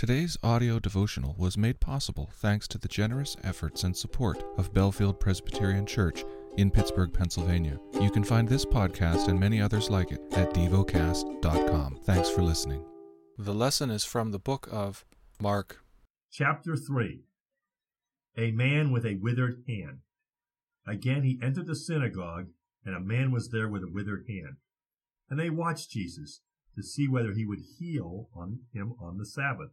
Today's audio devotional was made possible thanks to the generous efforts and support of Bellefield Presbyterian Church in Pittsburgh, Pennsylvania. You can find this podcast and many others like it at devocast.com. Thanks for listening. The lesson is from the book of Mark. Chapter 3 A man with a withered hand. Again he entered the synagogue, and a man was there with a withered hand. And they watched Jesus to see whether he would heal on him on the Sabbath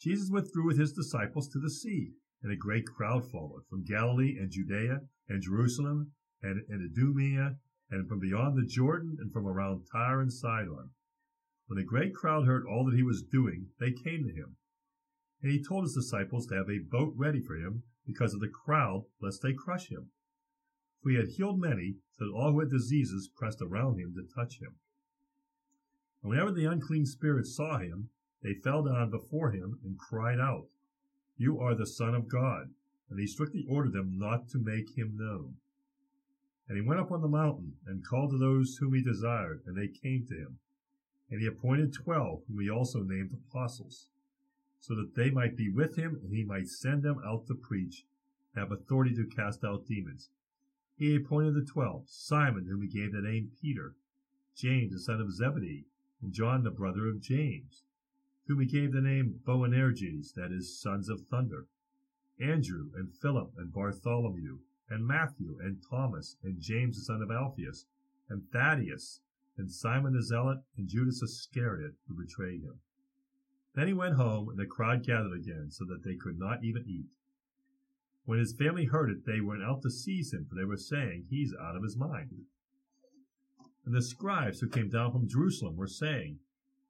Jesus withdrew with his disciples to the sea, and a great crowd followed from Galilee and Judea and Jerusalem and, and Idumea and from beyond the Jordan and from around Tyre and Sidon. When the great crowd heard all that he was doing, they came to him. And he told his disciples to have a boat ready for him because of the crowd, lest they crush him. For he had healed many, so that all who had diseases pressed around him to touch him. And whenever the unclean spirits saw him, they fell down before him and cried out, You are the Son of God. And he strictly ordered them not to make him known. And he went up on the mountain and called to those whom he desired, and they came to him. And he appointed twelve, whom he also named apostles, so that they might be with him, and he might send them out to preach, and have authority to cast out demons. He appointed the twelve, Simon, whom he gave the name Peter, James the son of Zebedee, and John the brother of James whom he gave the name Boanerges, that is, sons of thunder, Andrew, and Philip, and Bartholomew, and Matthew, and Thomas, and James the son of Alphaeus, and Thaddeus, and Simon the Zealot, and Judas Iscariot, who betrayed him. Then he went home, and the crowd gathered again, so that they could not even eat. When his family heard it, they went out to seize him, for they were saying, He's out of his mind. And the scribes who came down from Jerusalem were saying,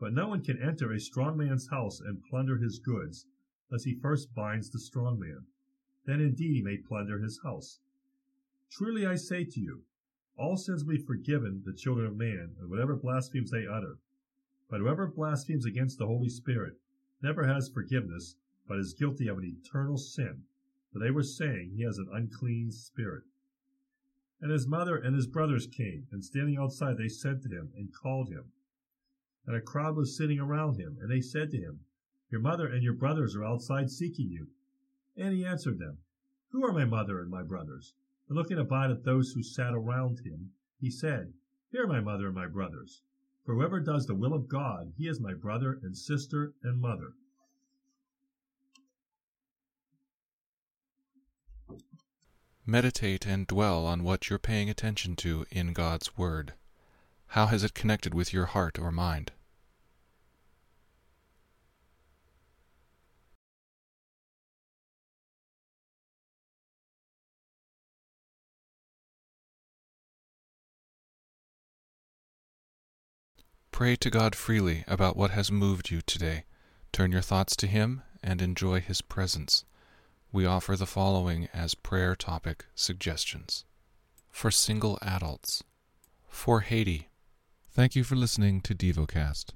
But no one can enter a strong man's house and plunder his goods, unless he first binds the strong man. Then indeed he may plunder his house. Truly I say to you, all sins will be forgiven the children of man, and whatever blasphemies they utter. But whoever blasphemes against the Holy Spirit never has forgiveness, but is guilty of an eternal sin. For they were saying he has an unclean spirit. And his mother and his brothers came, and standing outside they sent to him, and called him and a crowd was sitting around him. And they said to him, Your mother and your brothers are outside seeking you. And he answered them, Who are my mother and my brothers? And looking about at those who sat around him, he said, Here are my mother and my brothers. For whoever does the will of God, he is my brother and sister and mother. Meditate and dwell on what you're paying attention to in God's Word. How has it connected with your heart or mind? Pray to God freely about what has moved you today. Turn your thoughts to Him and enjoy His presence. We offer the following as prayer topic suggestions for single adults, for Haiti. Thank you for listening to DevoCast.